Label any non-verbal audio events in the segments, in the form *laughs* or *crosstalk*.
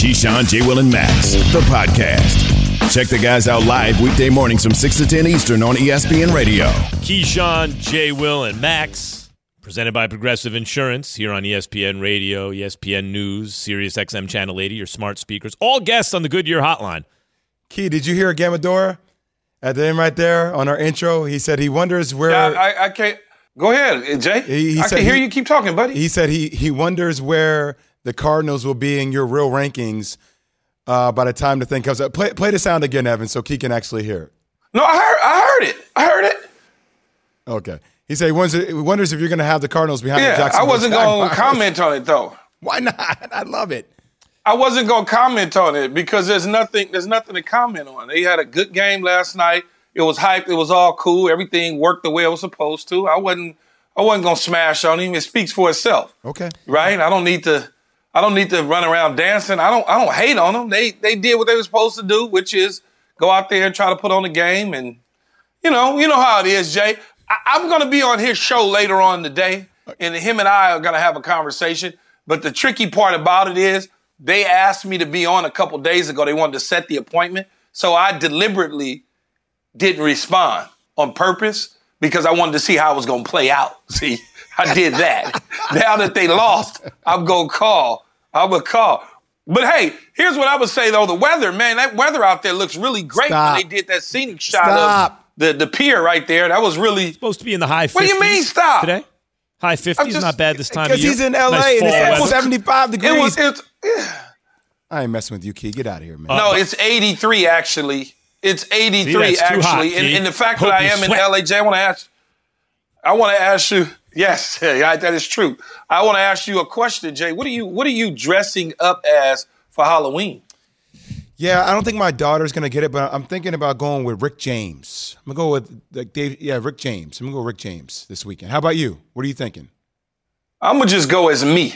Keyshawn, J. Will, and Max, the podcast. Check the guys out live weekday mornings from 6 to 10 Eastern on ESPN Radio. Keyshawn, J. Will, and Max, presented by Progressive Insurance here on ESPN Radio, ESPN News, Sirius XM Channel 80, your smart speakers. All guests on the Goodyear Hotline. Key, did you hear Gamadora at the end right there on our intro? He said he wonders where. Yeah, I, I can't. Go ahead, Jay. He- he I said can hear he- you keep talking, buddy. he said he he wonders where the Cardinals will be in your real rankings uh, by the time the thing comes up. Play play the sound again, Evan, so Key can actually hear it. no, I heard. I heard it. I heard it. Okay. He said he wonders, wonders if you're going to have the Cardinals behind the Yeah, I wasn't going to comment on it though. *laughs* Why not? I love it. I wasn't going to comment on it because there's nothing. There's nothing to comment on. They had a good game last night. It was hyped. It was all cool. Everything worked the way it was supposed to. I wasn't. I wasn't going to smash on him. It speaks for itself. Okay. right? I don't need to. I don't need to run around dancing. I don't. I don't hate on them. They they did what they were supposed to do, which is go out there and try to put on a game. And you know, you know how it is, Jay. I, I'm going to be on his show later on today, and him and I are to have a conversation. But the tricky part about it is they asked me to be on a couple days ago. They wanted to set the appointment, so I deliberately didn't respond on purpose because I wanted to see how it was to play out. *laughs* See, I did that. now that they lost, I'm going to call. I'm going to call. But hey, here's what I would say though: the weather, man, that weather out there looks really great. Stop. When they did that scenic shot Stop. of the the pier right there, that was really. Supposed to be in the high 50s. What do you mean, stop? Today? High 50s, just- not bad this time of Because he's in LA Nice and it's weather. 75 degrees. It was. It's, I ain't messing with you, Key. Get out of here, man. no, it's 83 actually. It's 83 See, that's too actually, hot, and, Key. and the fact Hope that I you am in. LA, Jay, I want to ask. I want to ask you. Yes, *laughs* that is true. I want to ask you a question, Jay. What are you What are you dressing up as for Halloween? Yeah, I don't think my daughter's gonna get it, but I'm thinking about going with Rick James. I'm gonna go with like Dave. Yeah, Rick James. I'm gonna go Rick James this weekend. How about you? What are you thinking? I'm gonna just go as me.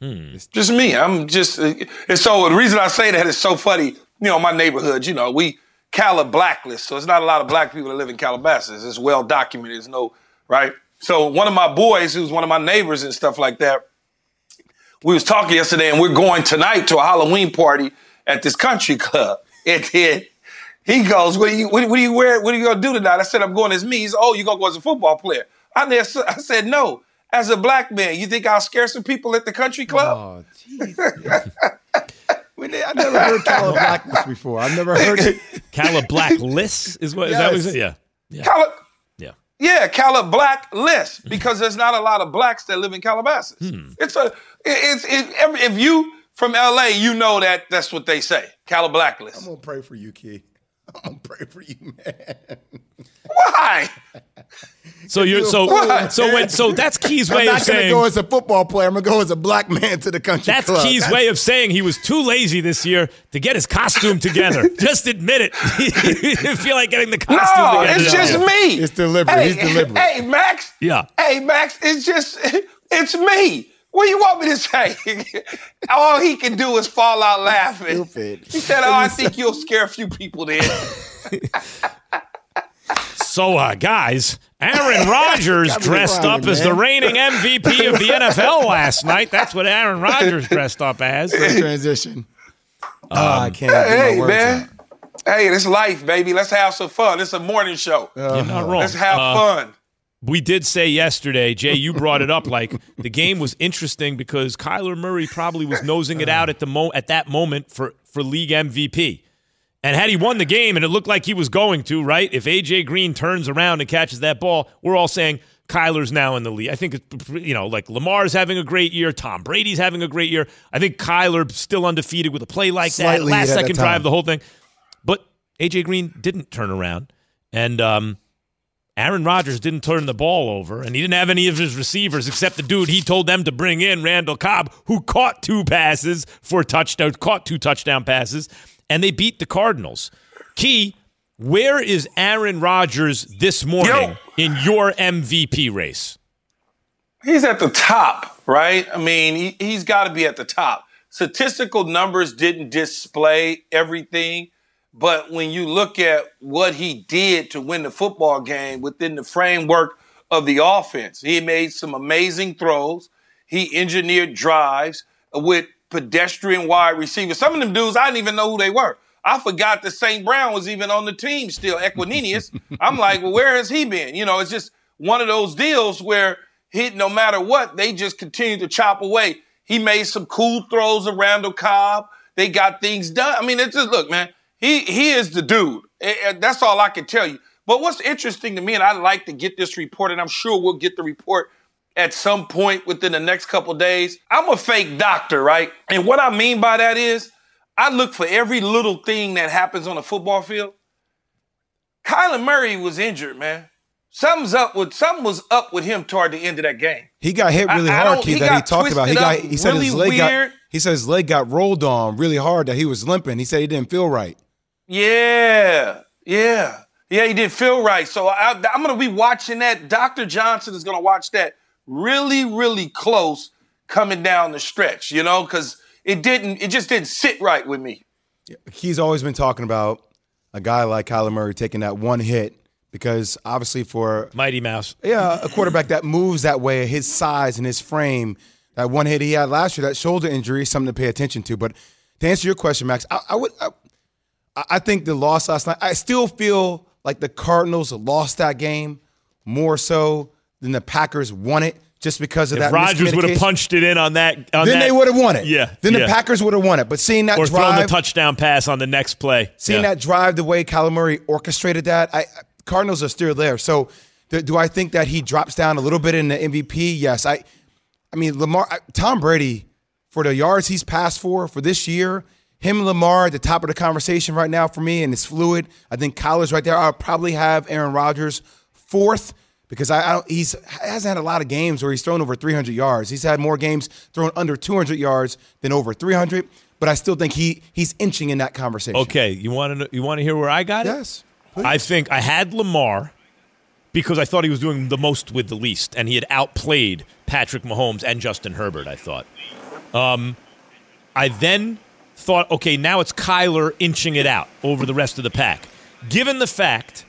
Just me. I'm just. uh, And so the reason I say that is so funny. You know, my neighborhood. You know, we Cala blacklist, so it's not a lot of black people that live in Calabasas. It's well documented. There's no right. So one of my boys, who's one of my neighbors and stuff like that, we was talking yesterday, and we're going tonight to a Halloween party at this country club. *laughs* And then he goes, "What are you? What, what are you wear? What are you gonna do tonight?" I said, "I'm going as me." He's, "Oh, you gonna go as a football player?" I, ne- *laughs* I said, "No, as a black man. You think I'll scare some people at the country club?" Oh, jeez. When they- I never heard Cala Blackness before. I've never heard *laughs* it. Cala Blacklist is what is that what Yes. said? Yeah. Yeah. Cala- Yeah. yeah, Cala Black list hmm. because there's not a lot of blacks that live in Calabasas. Hmm. It's a, it's it, every, if you from LA, you know that that's what they say, Cala Black list. I'm gonna pray for you, Key. *laughs* I'm gonna pray for you, man. Why? So you're so What? so when so that's Key's way of saying. I'm not of gonna go as a football player. I'm gonna go as a black man to the country that's club. Key's way of saying he was too lazy this year to get his costume together. *laughs* Just admit it. *laughs* he didn't feel like getting the costume No, together. it's just me. It's deliberate. Hey, He's deliberate. Hey, Max. Yeah. Hey, Max. It's just, it's me. What do you want me to say? *laughs* All he can do is fall out laughing. Stupid. He said, "Oh, I think you'll scare a few people then." *laughs* So, uh, guys, Aaron Rodgers *laughs* dressed crying, up as the reigning MVP of the NFL last night. That's what Aaron Rodgers dressed up as. Great transition. Oh, I can't. get my hey, words man. out. Hey, it's life, baby. Let's have some fun. It's a morning show. You're not wrong. Let's have Uh, fun. We did say yesterday, Jay, you brought it up. Like the game was interesting because Kyler Murray probably was nosing it out at the mo at that moment for for league MVP. And had he won the game, and it looked like he was going to, right? If AJ Green turns around and catches that ball, we're all saying Kyler's now in the lead. I think it's, you know, like Lamar's having a great year, Tom Brady's having a great year. I think Kyler still undefeated with a play like Slightly that, last second drive, the whole thing. But AJ Green didn't turn around, and um, Aaron Rodgers didn't turn the ball over, and he didn't have any of his receivers except the dude he told them to bring in, Randall Cobb, who caught two passes for touchdown, caught two touchdown passes, and they beat the Cardinals. Key, where is Aaron Rodgers this morning in your MVP race? He's at the top, right? I mean, he, he's got to be at the top. Statistical numbers didn't display everything, but when you look at what he did to win the football game within the framework of the offense, he made some amazing throws. He engineered drives with pedestrian wide receivers. Some of them dudes, I didn't even know who they were. I forgot that St. Brown was even on the team still, Equanimeous. *laughs* I'm like, well, where has he been? You know, it's just one of those deals where he, no matter what, they just continue to chop away. He made some cool throws around Randall Cobb. They got things done. I mean, it's just look, man. He he is the dude. That's all I can tell you. But what's interesting to me, and I'd like to get this report, and I'm sure we'll get the report at some point within the next couple days. I'm a fake doctor, right? And what I mean by that is I look for every little thing that happens on a football field. Kyler Murray was injured, man. Something's up with something was up with him toward the end of that game. He got hit really I, hard, I Keith, that he talked about. He got he said really his leg weird. got he said his leg got rolled on really hard that he was limping. He said he didn't feel right. Yeah. Yeah. Yeah, he didn't feel right. So I, am going to be watching that. Dr. Johnson is going to watch that really, really close coming down the stretch, you know, because it didn't, it just didn't sit right with me. He's always been talking about a guy like Kyler Murray taking that one hit because obviously for Mighty Mouse, yeah, a quarterback that moves that way, his size and his frame, that one hit he had last year, that shoulder injury, is something to pay attention to. But to answer your question, Max, I, I would, I, I think the loss last night. I still feel like the Cardinals lost that game more so than the Packers won it just because of if that. Rodgers would have punched it in on that, on then that, they would have won it. Yeah, then yeah. the Packers would have won it. But seeing that or drive, throwing the touchdown pass on the next play, seeing yeah. that drive, the way Kyler Murray orchestrated that, I Cardinals are still there. So do, do I think that he drops down a little bit in the MVP? Yes. I, I mean Lamar, Tom Brady for the yards he's passed for for this year him and Lamar at the top of the conversation right now for me, and it's fluid. I think Kyler's right there. I'll probably have Aaron Rodgers fourth because I, I he's hasn't had a lot of games where he's thrown over 300 yards. He's had more games thrown under 200 yards than over 300. But I still think he he's inching in that conversation. Okay, you want to you want to hear where I got it? Yes. Please. I think I had Lamar because I thought he was doing the most with the least, and he had outplayed Patrick Mahomes and Justin Herbert. I thought. Um, I then thought, okay, now it's Kyler inching it out over the rest of the pack. Given the fact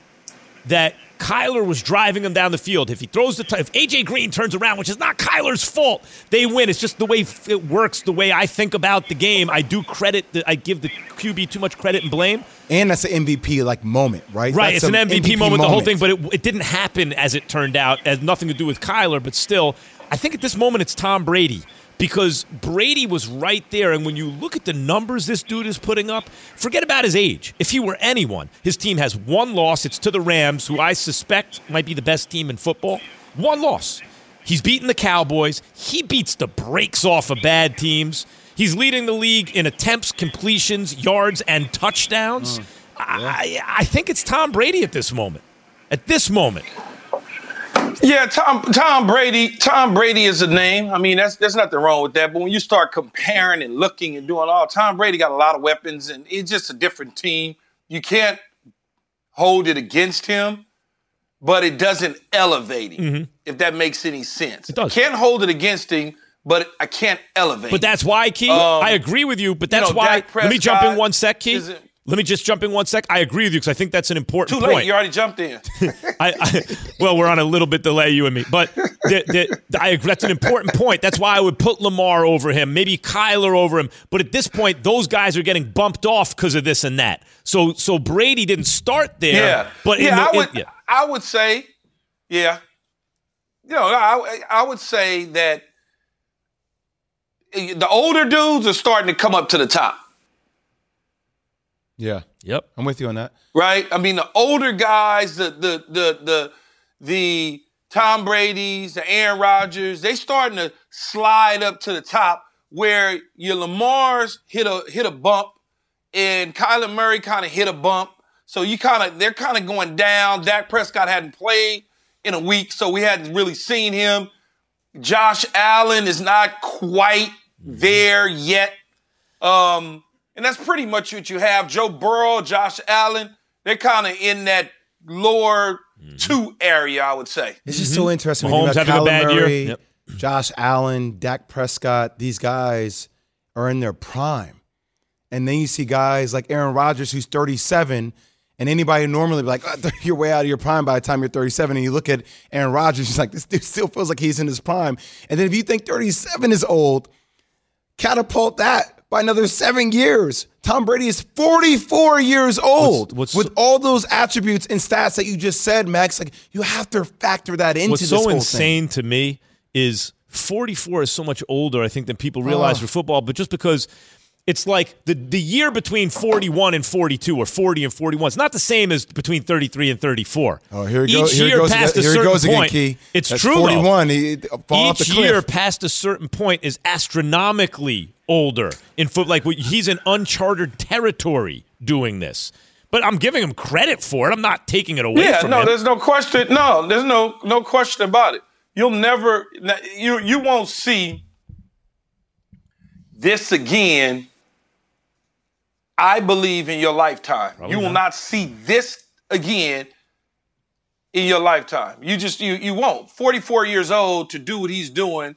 that Kyler was driving him down the field. If he throws the, t- if AJ Green turns around, which is not Kyler's fault, they win. It's just the way it works, the way I think about the game. I do credit, the, I give the QB too much credit and blame. And that's an MVP like moment, right? Right, that's it's an MVP, MVP moment, moment, the whole thing, but it, it didn't happen as it turned out. It had nothing to do with Kyler, but still, I think at this moment it's Tom Brady because Brady was right there. And when you look at the numbers this dude is putting up, forget about his age. If he were anyone, his team has one loss. It's to the Rams, who I suspect might be the best team in football. One loss. He's beaten the Cowboys. He beats the brakes off of bad teams. He's leading the league in attempts, completions, yards, and touchdowns. Mm, yeah. I, I think it's Tom Brady at this moment. At this moment. Yeah, Tom Tom Brady. Tom Brady is a name. I mean, that's there's nothing wrong with that. But when you start comparing and looking and doing all, Tom Brady got a lot of weapons, and it's just a different team. You can't hold it against him, but it doesn't elevate him. Mm-hmm. If that makes any sense, it does. Can't hold it against him, but I can't elevate. But that's why, Key. Um, I agree with you. But that's you know, why. Let me jump in one sec, Key. Let me just jump in one sec. I agree with you because I think that's an important point. Too late. Point. You already jumped in. *laughs* I, I, well, we're on a little bit delay, you and me, but the, the, I agree. That's an important point. That's why I would put Lamar over him, maybe Kyler over him. But at this point, those guys are getting bumped off because of this and that. So, so Brady didn't start there. Yeah, but yeah, the, I would. In, yeah. I would say, yeah. You know, I, I would say that the older dudes are starting to come up to the top. Yeah. Yep. I'm with you on that. Right? I mean, the older guys, the the the the the Tom Brady's, the Aaron Rodgers, they starting to slide up to the top where your Lamar's hit a hit a bump and Kyler Murray kind of hit a bump. So you kind of they're kind of going down. Dak Prescott hadn't played in a week, so we hadn't really seen him. Josh Allen is not quite there yet. Um, and that's pretty much what you have. Joe Burrow, Josh Allen, they're kind of in that lower mm-hmm. two area, I would say. It's just mm-hmm. so interesting. Mahomes having a bad Murray, year. Yep. Josh Allen, Dak Prescott, these guys are in their prime. And then you see guys like Aaron Rodgers, who's 37, and anybody normally be like, oh, *laughs* you're way out of your prime by the time you're 37. And you look at Aaron Rodgers, he's like, this dude still feels like he's in his prime. And then if you think 37 is old – catapult that by another seven years. Tom Brady is 44 years old. What's- what's with all those attributes and stats that you just said, Max, like you have to factor that into What's this so whole thing. insane to me is 44 is so much older, I think, than people realize Oh. for football. But just because it's like the, the year between 41 and 42 or 40 and 41 is not the same as between 33 and 34. Oh, here he Each goes. Here year goes, past again, a here certain goes again, point, Key. It's That's true. though. 41. He fall off Each the cliff. year past a certain point is astronomically older in foot. Like he's in uncharted territory doing this. But I'm giving him credit for it. I'm not taking it away Yeah, from no, him. there's no question. No, there's no no question about it. You'll never you you won't see this again. I believe in your lifetime. you will not. see this again in your lifetime. You just you you won't. 44 years old to do what he's doing,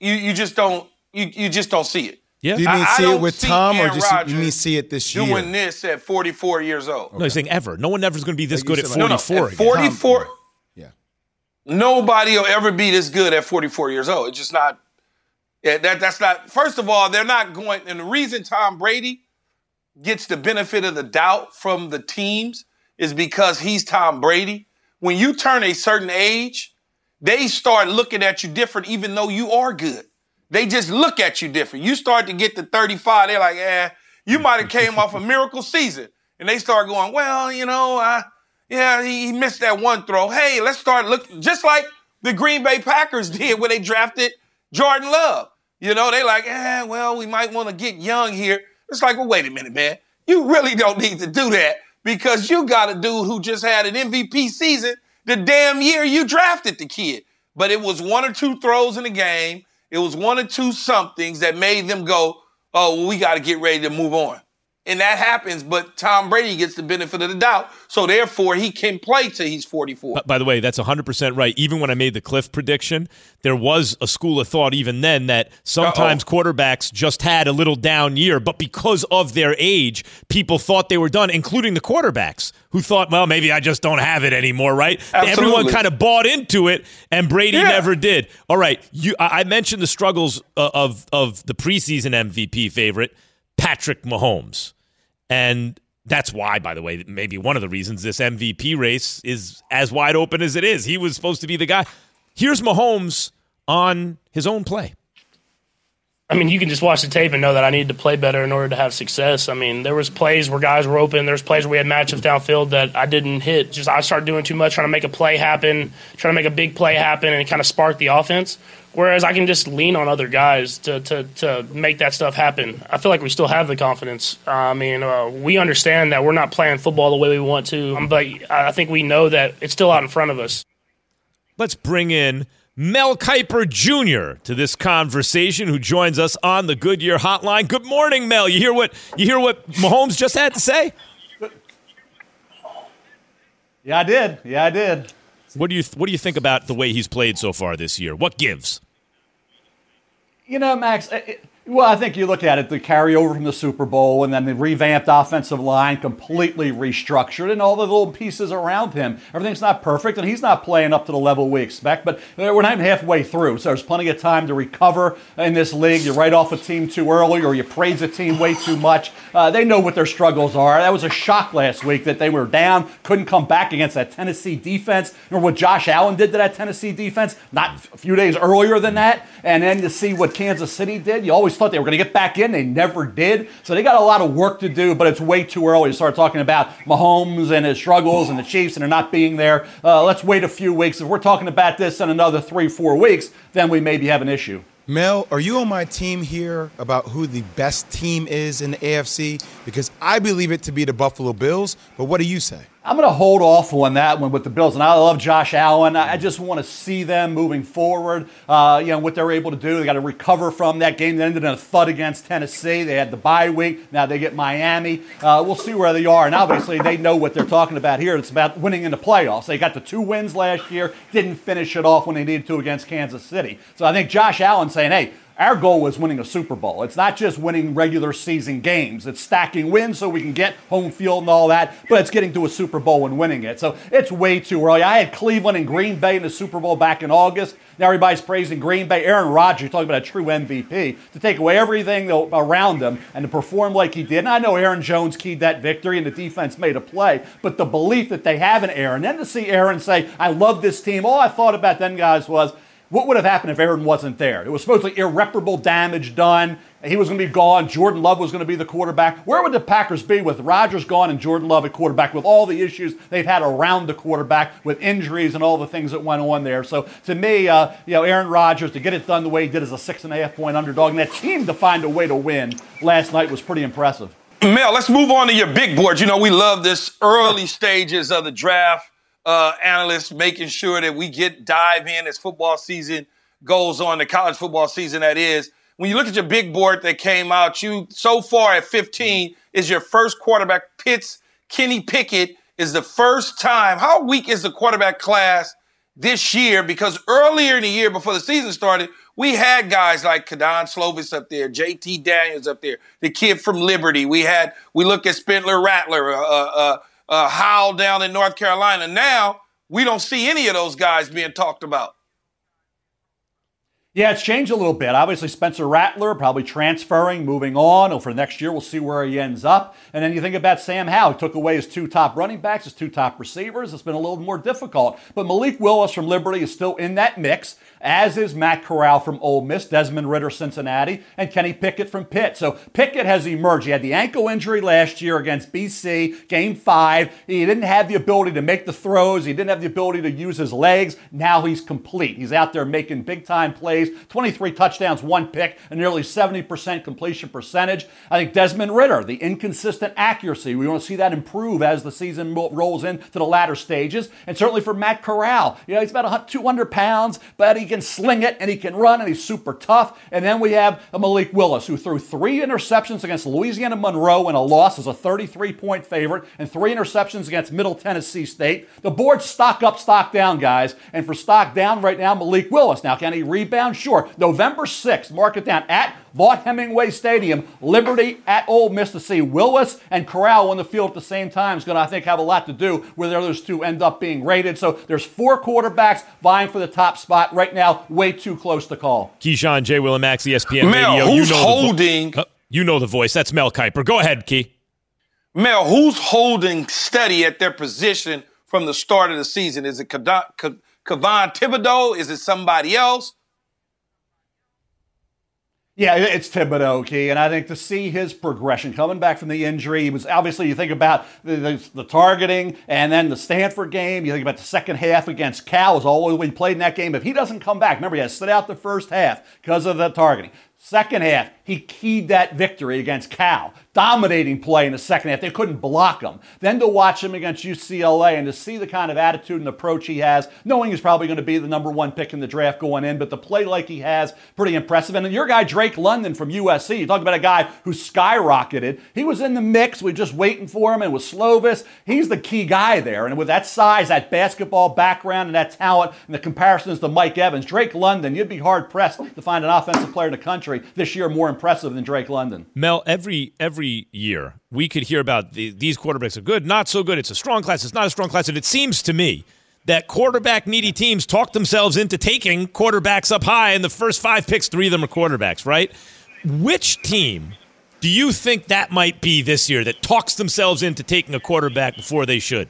you you just don't you you just don't see it. Yeah. Do you mean I see it with see Tom, or Aaron just you mean see it this year? Doing this at 44 years old. No, he's saying ever. No one ever is going to be this Like good you at said, No, no, 44 at again. 44. Yeah. Nobody will ever be this good at 44 years old. It's just not. Yeah, that that's not. First of all, they're not going. And the reason Tom Brady gets the benefit of the doubt from the teams is because he's Tom Brady. When you turn a certain age, they start looking at you different, even though you are good. They just look at you different. You start to get to 35, they're like, eh, you might have came off a *laughs* miracle season. And they start going, well, you know, I, yeah, he, he missed that one throw. Hey, let's start looking just like the Green Bay Packers *laughs* did when they drafted Jordan Love. You know, they like, eh, well, we might want to get young here. It's like, well, wait a minute, man. You really don't need to do that because you got a dude who just had an MVP season the damn year you drafted the kid. But it was one or two throws in the game. It was one or two somethings that made them go, oh, well, we got to get ready to move on. And that happens, but Tom Brady gets the benefit of the doubt. So therefore, he can play till he's 44. By- the way, that's 100% right. Even when I made the Cliff prediction, there was a school of thought even then that sometimes quarterbacks just had a little down year, but because of their age, people thought they were done, including the quarterbacks who thought, well, maybe I just don't have it anymore, right? Everyone kind of bought into it, and Brady Yeah. never did. All right, you. I I mentioned the struggles uh, of of the preseason MVP favorite, Patrick Mahomes. And that's why, by the way, maybe one of the reasons this MVP race is as wide open as it is. He was supposed to be the guy. Here's Mahomes on his own play. I mean, you can just watch the tape and know that I needed to play better in order to have success. I mean, there was plays where guys were open. There was plays where we had matchups downfield that I didn't hit. Just I started doing too much, trying to make a play happen, trying to make a big play happen, and it kind of sparked the offense. Whereas I can just lean on other guys to, to, to make that stuff happen. I feel like we still have the confidence. Uh, I mean, uh, we understand that we're not playing football the way we want to, um, but I think we know that it's still out in front of us. Let's bring in Mel Kiper Jr. to this conversation, who joins us on the Goodyear Hotline. Good morning, Mel. You hear what you hear what Mahomes just had to say? Yeah, I did. Yeah, I did. What do you what do you think about the way he's played so far this year? What gives? You know, Max. It, well, I think you look at it, the carryover from the Super Bowl, and then the revamped offensive line, completely restructured, and all the little pieces around him. Everything's not perfect, and he's not playing up to the level we expect. But we're not even halfway through, so there's plenty of time to recover in this league. You write off a team too early, or you praise a team way too much. Uh, they know what their struggles are. That was a shock last week that they were down, couldn't come back against that Tennessee defense. Remember what Josh Allen did to that Tennessee defense? Not a few days earlier than that, and then to see what Kansas City did, you always thought they were going to get back in. They never did. So they got a lot of work to do, but it's way too early to start talking about Mahomes and his struggles and the Chiefs and they're not being there. Uh, let's wait a few weeks. If we're talking about this in another three, four weeks, then we maybe have an issue. Mel, are you on my team here about who the best team is in the AFC? Because I believe it to be the Buffalo Bills, but what do you say? I'm going to hold off on that one with the Bills, and I love Josh Allen. I just want to see them moving forward. Uh, you know what they're able to do. They got to recover from that game that ended in a thud against Tennessee. They had the bye week. Now they get Miami. Uh, we'll see where they are, and obviously they know what they're talking about here. It's about winning in the playoffs. They got the two wins last year. Didn't finish it off when they needed to against Kansas City. So I think Josh Allen saying, "Hey." Our goal was winning a Super Bowl. It's not just winning regular season games. It's stacking wins so we can get home field and all that, but it's getting to a Super Bowl and winning it. So it's way too early. I had Cleveland and Green Bay in the Super Bowl back in August. Now everybody's praising Green Bay. Aaron Rodgers, talking about a true MVP, to take away everything around him and to perform like he did. And I know Aaron Jones keyed that victory and the defense made a play, but the belief that they have in Aaron, then to see Aaron say, I love this team, all I thought about then, guys, was, what would have happened if Aaron wasn't there? It was supposedly irreparable damage done. He was going to be gone. Jordan Love was going to be the quarterback. Where would the Packers be with Rodgers gone and Jordan Love at quarterback with all the issues they've had around the quarterback with injuries and all the things that went on there? So to me, uh, you know, Aaron Rodgers to get it done the way he did as a six and a half point underdog and that team to find a way to win last night was pretty impressive. Mel, let's move on to your big board. You know, we love this early stages of the draft uh, analysts making sure that we get dive in as football season goes on, the college football season that is. When you look at your big board that came out, you so far at 15 is your first quarterback. Pitts, Kenny Pickett is the first time. How weak is the quarterback class this year? Because earlier in the year, before the season started, we had guys like Kedon Slovis up there, JT Daniels up there, the kid from Liberty. We had, we look at Spencer Rattler, uh, uh, uh, Howell down in North Carolina. Now we don't see any of those guys being talked about. Yeah, it's changed a little bit. Obviously, Spencer Rattler probably transferring, moving on. For next year, we'll see where he ends up. And then you think about Sam Howell. He took away his two top running backs, his two top receivers. It's been a little more difficult. But Malik Willis from Liberty is still in that mix as is Matt Corral from Ole Miss, Desmond Ridder, Cincinnati, and Kenny Pickett from Pitt. So Pickett has emerged. He had the ankle injury last year against BC, game five. He didn't have the ability to make the throws, he didn't have the ability to use his legs. Now he's complete. He's out there making big time plays 23 touchdowns, one pick, and nearly 70% completion percentage. I think Desmond Ridder, the inconsistent accuracy, we want to see that improve as the season rolls into the latter stages. And certainly for Matt Corral, you know, he's about 200 pounds, but he can sling it and he can run and he's super tough. And then we have Malik Willis, who threw three interceptions against Louisiana Monroe in a loss as a 33 point favorite and three interceptions against Middle Tennessee State. The board stock up, stock down, guys. And for stock down right now, Malik Willis. Now, can he rebound? Sure. November 6th, mark it down at Vaught Hemingway Stadium, Liberty at Ole Miss to see Willis and Corral on the field at the same time is going to, I think, have a lot to do with where those two end up being rated. So there's four quarterbacks vying for the top spot right now. Way too close to call. Keyshawn J. Max, ESPN Mel, Radio. Who's you know holding? Vo- uh, you know the voice. That's Mel Kiper. Go ahead, Key. Mel, who's holding steady at their position from the start of the season? Is it Kayvon Thibodeaux? Is it somebody else? Yeah, it's Thibodeaux, Key, and I think to see his progression coming back from the injury, he was obviously you think about the, the, the, targeting and then the Stanford game. You think about the second half against Cal was all we played in that game. If he doesn't come back, remember he to sit out the first half because of the targeting. Second half, he keyed that victory against Cal dominating play in the second half. They couldn't block him. Then to watch him against UCLA and to see the kind of attitude and approach he has, knowing he's probably going to be the number one pick in the draft going in, but to play like he has, pretty impressive. And your guy, Drake London from USC, you talk about a guy who skyrocketed. He was in the mix. We just waiting for him. And with Slovis, he's the key guy there. And with that size, that basketball background, and that talent, and the comparisons to Mike Evans, Drake London, you'd be hard pressed to find an offensive player in the country this year more impressive than Drake London. Mel, every every every year we could hear about the, these quarterbacks are good, not so good. It's a strong class. It's not a strong class. And it seems to me that quarterback needy teams talk themselves into taking quarterbacks up high, and the first five picks, three of them are quarterbacks, right? Which team do you think that might be this year that talks themselves into taking a quarterback before they should?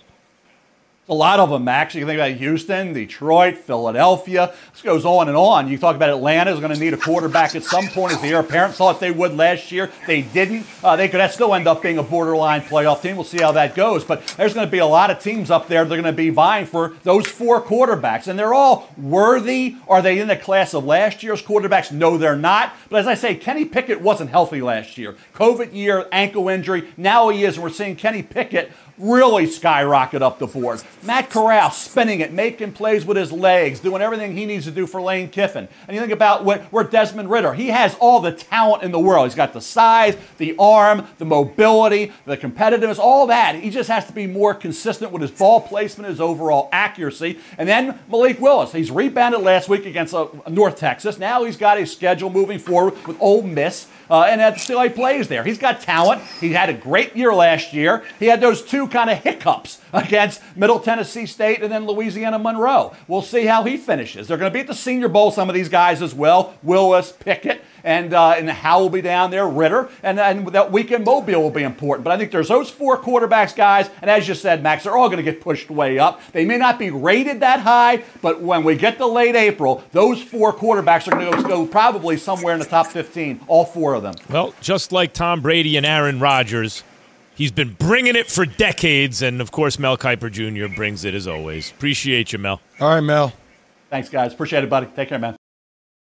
A lot of them, Max. You think about Houston, Detroit, Philadelphia. This goes on and on. You talk about Atlanta is going to need a quarterback at some point, as the heir apparent thought they would last year. They didn't. Uh, they could still end up being a borderline playoff team. We'll see how that goes. But there's going to be a lot of teams up there that are going to be vying for those four quarterbacks, and they're all worthy. Are they in the class of last year's quarterbacks? No, they're not. But as I say, Kenny Pickett wasn't healthy last year. COVID year, ankle injury. Now he is. And we're seeing Kenny Pickett really skyrocket up the board. Matt Corral spinning it, making plays with his legs, doing everything he needs to do for Lane Kiffin. And you think about what, where Desmond Ridder, he has all the talent in the world. He's got the size, the arm, the mobility, the competitiveness, all that. He just has to be more consistent with his ball placement, his overall accuracy. And then Malik Willis, he's rebounded last week against uh, North Texas. Now he's got a schedule moving forward with Ole Miss. Uh, and that still he plays there. He's got talent. He had a great year last year. He had those two kind of hiccups against Middle Tennessee State and then Louisiana Monroe. We'll see how he finishes. They're going to be at the Senior Bowl, some of these guys as well. Willis, Pickett and uh, and Howell will be down there, Ridder, and, and that weekend Mobile will be important. But I think there's those four quarterbacks, guys, and as you said, Max, they're all going to get pushed way up. They may not be rated that high, but when we get to late April, those four quarterbacks are going to go probably somewhere in the top 15, all four of them. Well, just like Tom Brady and Aaron Rodgers, he's been bringing it for decades, and of course, Mel Kiper Jr. brings it as always. Appreciate you, Mel. All right, Mel. Thanks, guys. Appreciate it, buddy. Take care, man.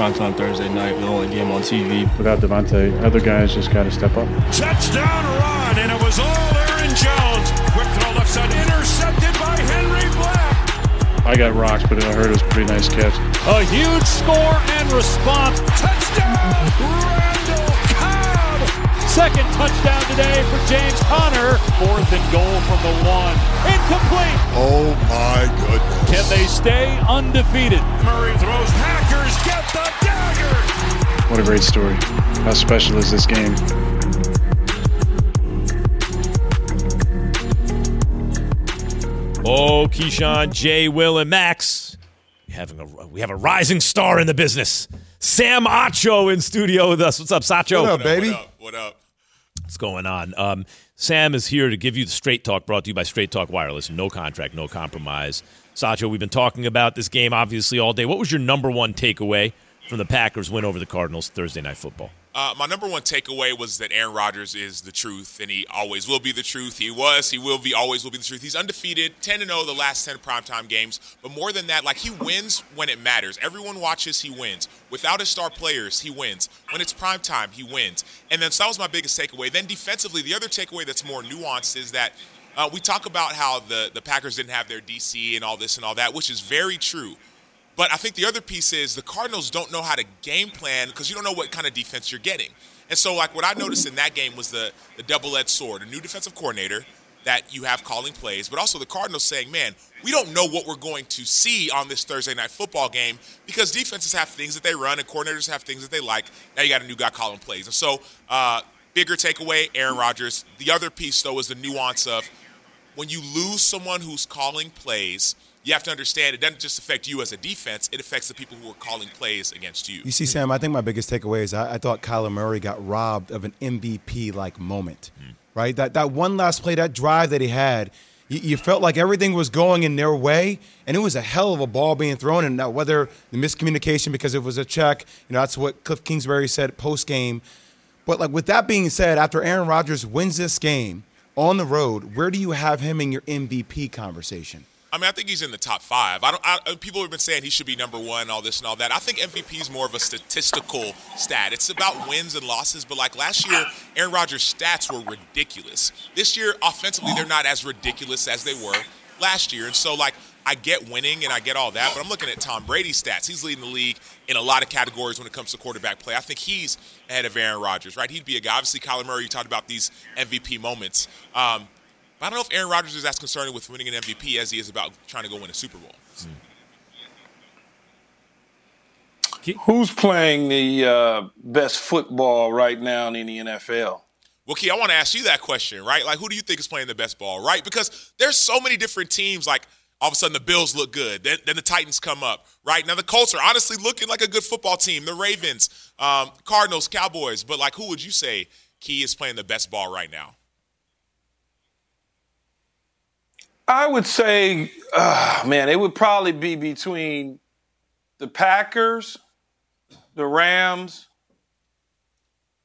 It's primetime Thursday night, the only game on TV. Without Davante, other guys just got to step up. Touchdown run, and it was all Aaron Jones. Quick throw left side, intercepted by Henry Black. I got rocks, but I heard it was a pretty nice catch. A huge score and response. Touchdown, Randall Cobb. Second touchdown today for James Conner. Fourth and goal from the one. Incomplete. Oh my goodness. Can they stay undefeated? Murray throws. Packers get the dagger. What a great story. How special is this game? Oh, Keyshawn, Jay, Will, and Max. We having a we have a rising star in the business. Sam Acho in studio with us. What's up, Sacho? What up, baby? What up? What up? What's going on? Um, Sam is here to give you the straight talk brought to you by Straight Talk Wireless. No contract, no compromise. Sacho, we've been talking about this game obviously all day. What was your number one takeaway from the Packers win over the Cardinals Thursday night football? Uh, my number one takeaway was that Aaron Rodgers is the truth, and he always will be the truth. He was, he will be, always will be the truth. He's undefeated, 10 0 the last 10 primetime games. But more than that, like he wins when it matters. Everyone watches, he wins. Without his star players, he wins. When it's primetime, he wins. And then so that was my biggest takeaway. Then defensively, the other takeaway that's more nuanced is that uh, we talk about how the, the Packers didn't have their DC and all this and all that, which is very true. But I think the other piece is the Cardinals don't know how to game plan because you don't know what kind of defense you're getting. And so, like, what I noticed in that game was the, the double edged sword a new defensive coordinator that you have calling plays, but also the Cardinals saying, man, we don't know what we're going to see on this Thursday night football game because defenses have things that they run and coordinators have things that they like. Now you got a new guy calling plays. And so, uh, bigger takeaway Aaron Rodgers. The other piece, though, is the nuance of when you lose someone who's calling plays, you have to understand it doesn't just affect you as a defense, it affects the people who are calling plays against you. You see, Sam, I think my biggest takeaway is I, I thought Kyler Murray got robbed of an MVP like moment, Hmm. right? That, that one last play, that drive that he had, you, you felt like everything was going in their way, and it was a hell of a ball being thrown. And now, whether the miscommunication because it was a check, you know, that's what Cliff Kingsbury said post game. But like with that being said, after Aaron Rodgers wins this game on the road, where do you have him in your MVP conversation? I mean, I think he's in the top five. I don't. I, people have been saying he should be number one, all this and all that. I think MVP is more of a statistical stat. It's about wins and losses. But like last year, Aaron Rodgers' stats were ridiculous. This year, offensively, they're not as ridiculous as they were last year. And so, like, I get winning and I get all that, but I'm looking at Tom Brady's stats. He's leading the league in a lot of categories when it comes to quarterback play. I think he's ahead of Aaron Rodgers, right? He'd be a guy. Obviously, Kyler Murray. You talked about these MVP moments. Um, but I don't know if Aaron Rodgers is as concerned with winning an MVP as he is about trying to go win a Super Bowl. Who's playing the uh, best football right now in the NFL? Well, Key, I want to ask you that question, right? Like, who do you think is playing the best ball, right? Because there's so many different teams. Like, all of a sudden, the Bills look good. Then, then the Titans come up, right? Now, the Colts are honestly looking like a good football team. The Ravens, um, Cardinals, Cowboys. But, like, who would you say, Key, is playing the best ball right now? I would say, uh, man, it would probably be between the Packers, the Rams,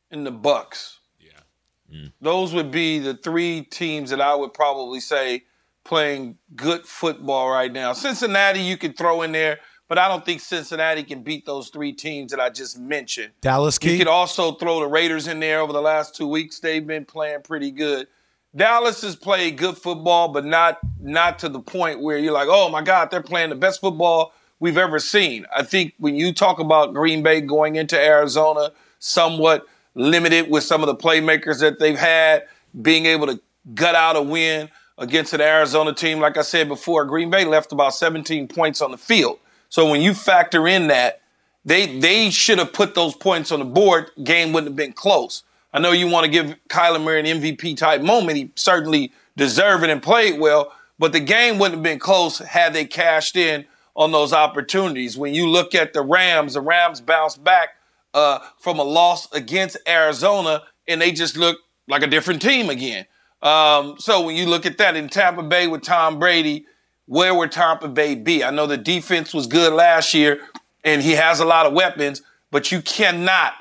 and the Bucs. Yeah. Those would be the three teams that I would probably say playing good football right now. Cincinnati, you could throw in there, but I don't think Cincinnati can beat those three teams that I just mentioned. Dallas You could also throw the Raiders in there over the last two weeks. They've been playing pretty good. Dallas has played good football, but not not to the point where you're like, oh my God, they're playing the best football we've ever seen. I think when you talk about Green Bay going into Arizona, somewhat limited with some of the playmakers that they've had, being able to gut out a win against an Arizona team, like I said before, Green Bay left about 17 points on the field. So when you factor in that, they they should have put those points on the board. Game wouldn't have been close. I know you want to give Kyler Murray an MVP type moment. He certainly deserved it and played well, but the game wouldn't have been close had they cashed in on those opportunities. When you look at the Rams, the Rams bounced back uh, from a loss against Arizona, and they just look like a different team again. Um, so when you look at that in Tampa Bay with Tom Brady, where would Tampa Bay be? I know the defense was good last year, and he has a lot of weapons, but you cannot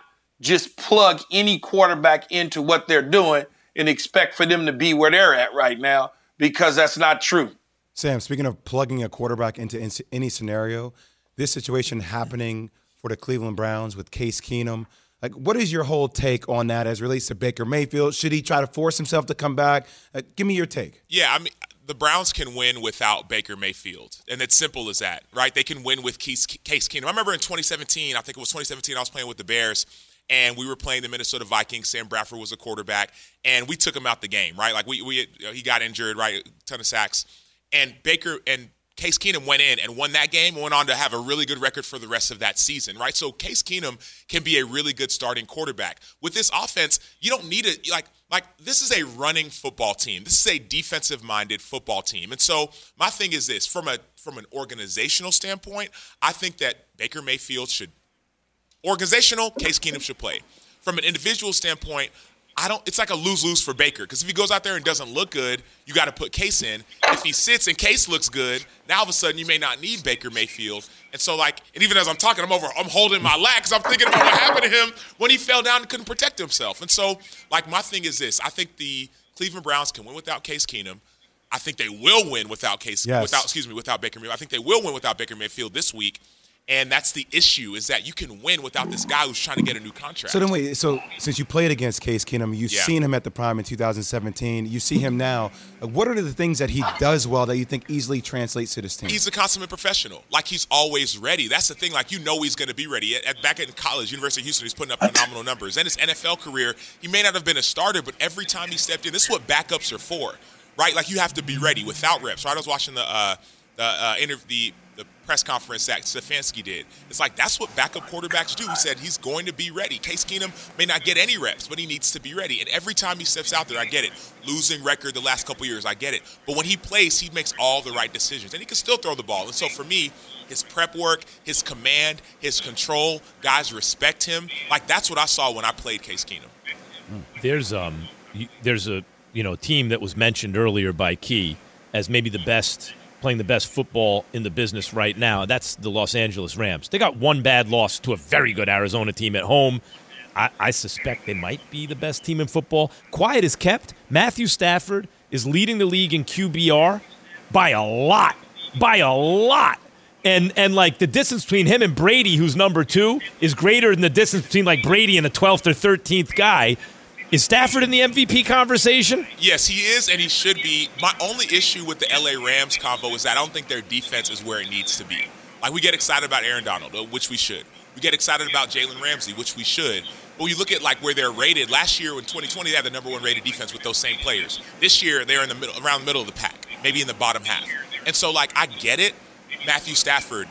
just plug any quarterback into what they're doing and expect for them to be where they're at right now because that's not true. Sam, speaking of plugging a quarterback into any scenario, this situation happening for the Cleveland Browns with Case Keenum, like what is your whole take on that as relates to Baker Mayfield? Should he try to force himself to come back? Uh, give me your take. Yeah, I mean, the Browns can win without Baker Mayfield, and it's simple as that, right? They can win with Case, Case Keenum. I remember in 2017, I think it was 2017, I was playing with the Bears, and we were playing the Minnesota Vikings. Sam Bradford was a quarterback, and we took him out the game, right? Like we, we uh, he got injured, right? A ton of sacks, and Baker and Case Keenum went in and won that game went on to have a really good record for the rest of that season, right? So Case Keenum can be a really good starting quarterback. With this offense, you don't need it like like this is a running football team. This is a defensive minded football team. And so my thing is this from a from an organizational standpoint, I think that Baker Mayfield should organizational, Case Keenum should play. From an individual standpoint, I don't. It's like a lose lose for Baker because if he goes out there and doesn't look good, you got to put Case in. If he sits and Case looks good, now all of a sudden you may not need Baker Mayfield. And so, like, and even as I'm talking, I'm over. I'm holding my lat because I'm thinking about what happened to him when he fell down and couldn't protect himself. And so, like, my thing is this: I think the Cleveland Browns can win without Case Keenum. I think they will win without Case. Yes. Without excuse me, without Baker Mayfield. I think they will win without Baker Mayfield this week. And that's the issue: is that you can win without this guy who's trying to get a new contract. So then wait, so since you played against Case Keenum, you've Yeah. seen him at the prime in 2017. You see him now. What are the things that he does well that you think easily translates to this team? He's a consummate professional. Like he's always ready. That's the thing. Like you know he's going to be ready. At, at- back in college, University of Houston, he's putting up phenomenal numbers. And his NFL career, he may not have been a starter, but every time he stepped in, this is what backups are for, right? Like you have to be ready without reps. Right? I was watching the uh, the uh, interview, the, the press conference that Stefanski did. It's like that's what backup quarterbacks do. He said he's going to be ready. Case Keenum may not get any reps, but he needs to be ready. And every time he steps out there, I get it. Losing record the last couple years, I get it. But when he plays, he makes all the right decisions, and he can still throw the ball. And so for me, his prep work, his command, his control, guys respect him. Like that's what I saw when I played Case Keenum. There's um there's a you know team that was mentioned earlier by Key as maybe the best playing the best football in the business right now. That's the Los Angeles Rams. They got one bad loss to a very good Arizona team at home. I, I suspect they might be the best team in football. Quiet is kept. Matthew Stafford is leading the league in QBR by a lot. By a lot. And and like the distance between him and Brady, who's number two, is greater than the distance between like Brady and the twelfth or thirteenth guy. Is Stafford in the MVP conversation? Yes, he is, and he should be. My only issue with the LA Rams combo is that I don't think their defense is where it needs to be. Like we get excited about Aaron Donald, uh, which we should. We get excited about Jalen Ramsey, which we should. But when you look at like where they're rated, last year in 2020 they had the number one rated defense with those same players. This year they're in the middle, around the middle of the pack, maybe in the bottom half. And so like I get it, Matthew Stafford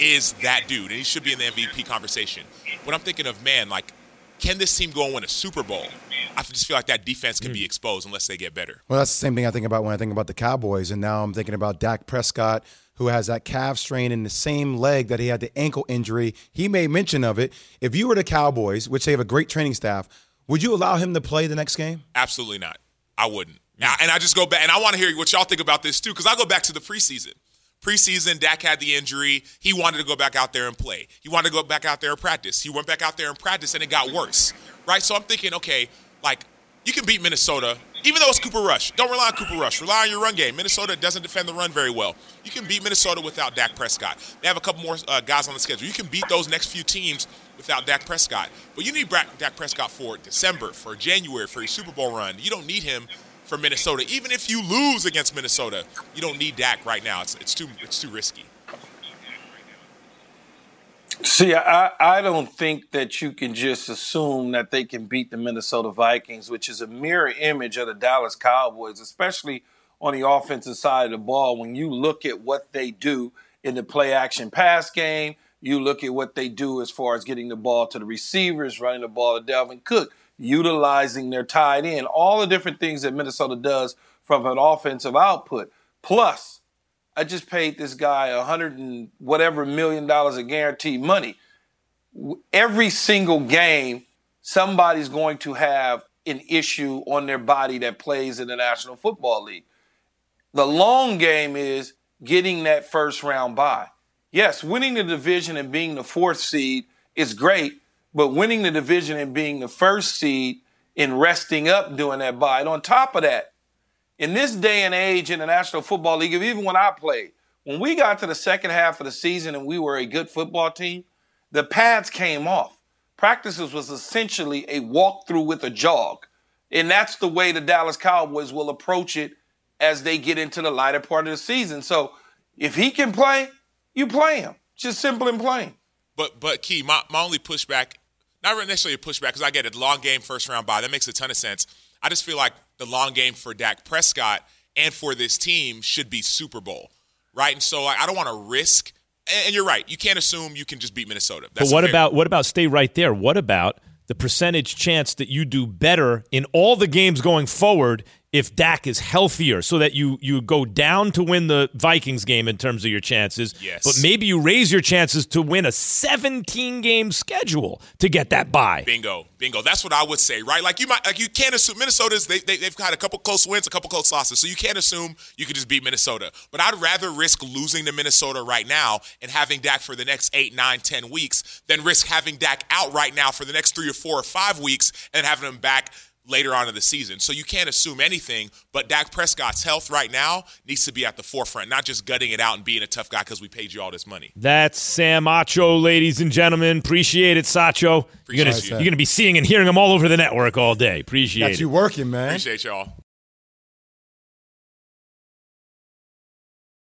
is that dude, and he should be in the MVP conversation. But I'm thinking of man, like, can this team go and win a Super Bowl? I just feel like that defense can be hmm. exposed unless they get better. Well, that's the same thing I think about when I think about the Cowboys, and now I'm thinking about Dak Prescott, who has that calf strain in the same leg that he had the ankle injury. He made mention of it. If you were the Cowboys, which they have a great training staff, would you allow him to play the next game? Absolutely not. I wouldn't. Hmm. Now, and I just go back, and I want to hear what y'all think about this too, because I go back to the preseason. Preseason, Dak had the injury. He wanted to go back out there and play. He wanted to go back out there and practice. He went back out there and practice, and it got worse, right? So I'm thinking, okay, like you can beat Minnesota, even though it's Cooper Rush. Don't rely on Cooper Rush. Rely on your run game. Minnesota doesn't defend the run very well. You can beat Minnesota without Dak Prescott. They have a couple more uh, guys on the schedule. You can beat those next few teams without Dak Prescott. But you need Dak Prescott for December, for January, for your Super Bowl run. You don't need him for Minnesota. Even if you lose against Minnesota, you don't need Dak right now. It's, it's too it's too risky. See, I, I don't think that you can just assume that they can beat the Minnesota Vikings, which is a mirror image of the Dallas Cowboys, especially on the offensive side of the ball. When you look at what they do in the play action pass game, you look at what they do as far as getting the ball to the receivers, running the ball to Dalvin Cook, utilizing their tight end, all the different things that Minnesota does from an offensive output. Plus, I just paid this guy a hundred and whatever million dollars of guaranteed money. Every single game, somebody's going to have an issue on their body that plays in the National Football League. The long game is getting that first round bye. Yes, winning the division and being the fourth seed is great, but winning the division and being the first seed and resting up doing that bye. And on top of that, in this day and age in the National Football League, even when I played, when we got to the second half of the season and we were a good football team, the pads came off. Practices was essentially a walkthrough with a jog. And that's the way the Dallas Cowboys will approach it as they get into the lighter part of the season. So if he can play, you play him. Just simple and plain. But but key, my, my only pushback, not necessarily a pushback, because I get it, long game, first round bye. That makes a ton of sense. I just feel like the long game for Dak Prescott and for this team should be Super Bowl, right? And so I don't want to risk. And you're right. You can't assume you can just beat Minnesota. That's but what about what about stay right there? What about the percentage chance that you do better in all the games going forward if Dak is healthier so that you you go down to win the Vikings game in terms of your chances. Yes. But maybe you raise your chances to win a 17 game schedule to get that bye. Bingo. Bingo. That's what I would say, right? Like you might like you can't assume Minnesota's they, they they've had a couple close wins, a couple close losses. So you can't assume you could just beat Minnesota. But I'd rather risk losing to Minnesota right now and having Dak for the next eight, nine, ten weeks than risk having Dak out right now for the next three or four or five weeks and having him back later on in the season. So you can't assume anything, but Dak Prescott's health right now needs to be at the forefront, not just gutting it out and being a tough guy because we paid you all this money. That's Sam Acho, ladies and gentlemen. Appreciate it, Sacho. Appreciate you're gonna, you. you're gonna be seeing and hearing him all over the network all day. Appreciate Got it. you working, man. Appreciate y'all.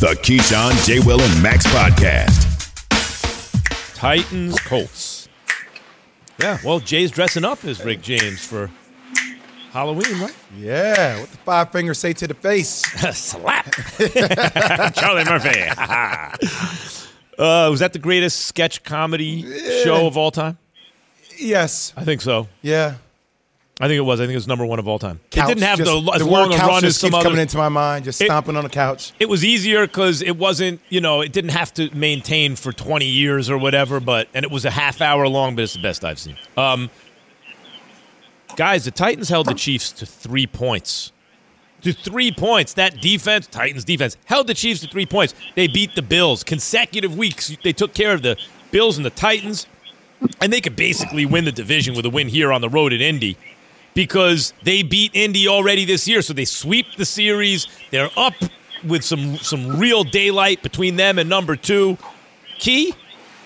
The Keyshawn, J. Will, and Max podcast. Titans, Colts. Yeah, well, Jay's dressing up as Rick James for Halloween, right? Yeah, what the five fingers say to the face? *laughs* Slap. *laughs* Charlie Murphy. *laughs* uh, was that the greatest sketch comedy show of all time? Yes. I think so. Yeah. I think it was. I think it was number one of all time. Couch, it didn't have just, the, as the long a run as just some keeps other. coming into my mind, just It- stomping on the couch. It was easier because it wasn't, you know, it didn't have to maintain for 20 years or whatever, but, and it was a half hour long, but it's the best I've seen. Um, guys, the Titans held the Chiefs to three points. To three points. That defense, Titans defense, held the Chiefs to three points. They beat the Bills. Consecutive weeks, they took care of the Bills and the Titans, and they could basically win the division with a win here on the road at Indy because they beat Indy already this year. So they sweep the series. They're up with some some real daylight between them and number two. Key,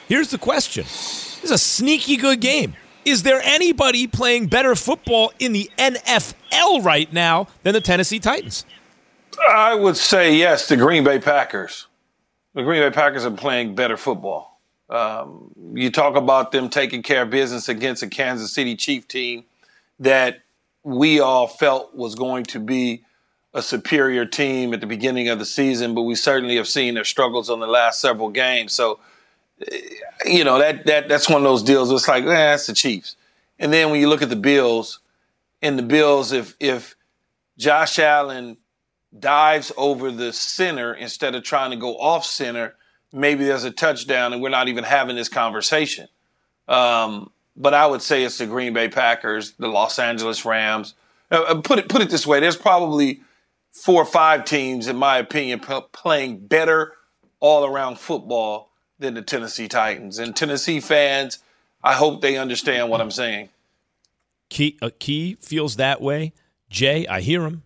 here's the question. This is a sneaky good game. Is there anybody playing better football in the NFL right now than the Tennessee Titans? I would say yes, the Green Bay Packers. The Green Bay Packers are playing better football. Um, you talk about them taking care of business against a Kansas City Chief team that we all felt was going to be a superior team at the beginning of the season, but we certainly have seen their struggles on the last several games. So, eh, you know that that that's one of those deals. It's like, eh, that's the Chiefs. And then when you look at the Bills, in the Bills, if if Josh Allen dives over the center instead of trying to go off center, maybe there's a touchdown, and we're not even having this conversation. Um, but I would say it's the Green Bay Packers, the Los Angeles Rams. Uh, uh, put it put it this way: there's probably four or five teams, in my opinion, p- playing better all around football than the Tennessee Titans. And Tennessee fans, I hope they understand what I'm saying. Key, uh, Key feels that way. Jay, I hear him.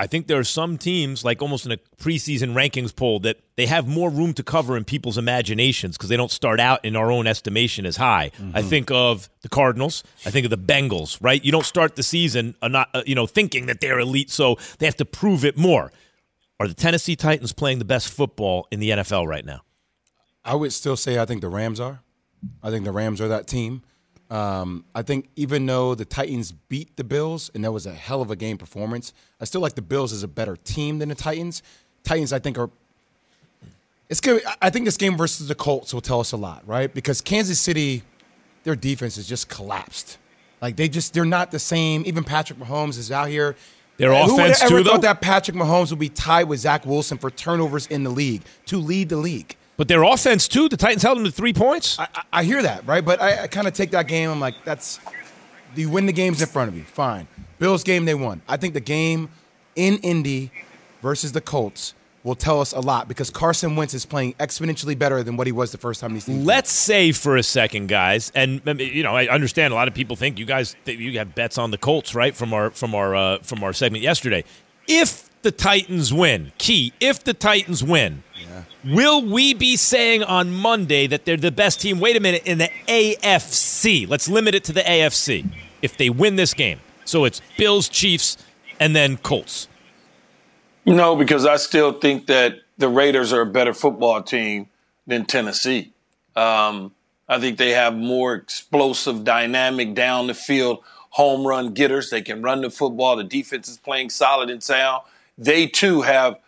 I think there are some teams, like almost in a preseason rankings poll, that they have more room to cover in people's imaginations because they don't start out in our own estimation as high. I think of the Cardinals. I think of the Bengals. Right? You don't start the season not uh, you know thinking that they're elite, so they have to prove it more. Are the Tennessee Titans playing the best football in the NFL right now? I would still say I think the Rams are. I think the Rams are that team. Um, I think even though the Titans beat the Bills and that was a hell of a game performance, I still like the Bills as a better team than the Titans. Titans, I think, are. It's good. I think this game versus the Colts will tell us a lot, right? Because Kansas City, their defense has just collapsed. Like they just they're not the same. Even Patrick Mahomes is out here. Their Who would offense, have ever too, though? thought that Patrick Mahomes would be tied with Zach Wilson for turnovers in the league to lead the league? But their offense too. The Titans held them to three points. I, I hear that, right? But I, I kind of take that game. I'm like, that's you win the games in front of you. Fine. Bills game they won. I think the game in Indy versus the Colts will tell us a lot because Carson Wentz is playing exponentially better than what he was the first time these teams. Let's say for a second, guys, and um, you know, I understand a lot of people think you guys you have bets on the Colts, right? From our from our uh, from our segment yesterday. If the Titans win, key. If the Titans win, will we be saying on Monday that they're the best team? Wait a minute, in the AFC. Let's limit it to the AFC. If they win this game, so it's Bills, Chiefs, and then Colts. No, because I still think that the Raiders are a better football team than Tennessee. Um, I think they have more explosive, dynamic down the field home run getters. They can run the football. The defense is playing solid and sound. They too have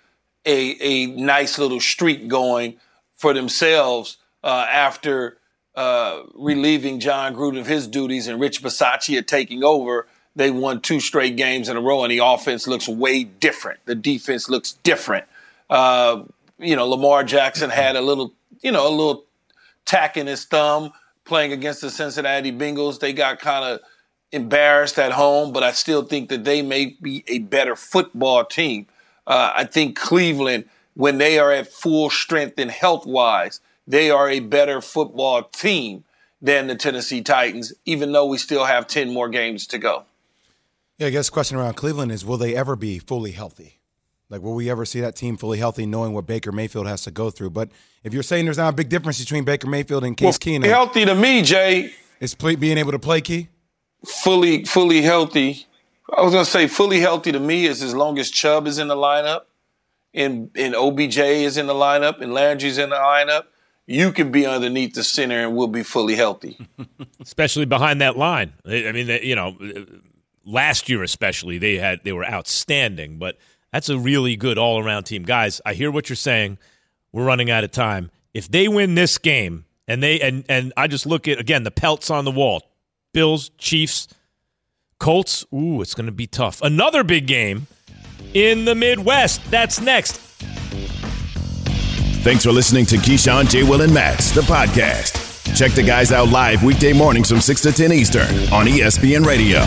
a a nice little streak going for themselves uh, after uh, relieving Jon Gruden of his duties and Rich Bisaccia taking over. They won two straight games in a row, and the offense looks way different. The defense looks different. Uh, you know, Lamar Jackson had a little, you know, a little tack in his thumb playing against the Cincinnati Bengals. They got kind of embarrassed at home, but I still think that they may be a better football team. Uh, I think Cleveland, when they are at full strength and health wise, they are a better football team than the Tennessee Titans, even though we still have 10 more games to go. Yeah, I guess the question around Cleveland is will they ever be fully healthy? Like, will we ever see that team fully healthy, knowing what Baker Mayfield has to go through? But if you're saying there's not a big difference between Baker Mayfield and Case Well, Keenum, healthy to me, Jay. Is being able to play key? Fully, fully healthy. I was gonna say fully healthy to me is as long as Chubb is in the lineup, and and OBJ is in the lineup, and Landry's in the lineup. you can be underneath the center and we'll be fully healthy. *laughs* especially behind that line. I mean, you know, last year especially they had they were outstanding, but that's a really good all around team. Guys, I hear what you're saying. We're running out of time. If they win this game, and they and and I just look at again the pelts on the wall, Bills, Chiefs, Colts. Ooh, it's going to be tough. Another big game in the Midwest. That's next. Thanks for listening to Keyshawn, J. Will, and Max, the podcast. Check the guys out live weekday mornings from 6 to 10 Eastern on ESPN Radio.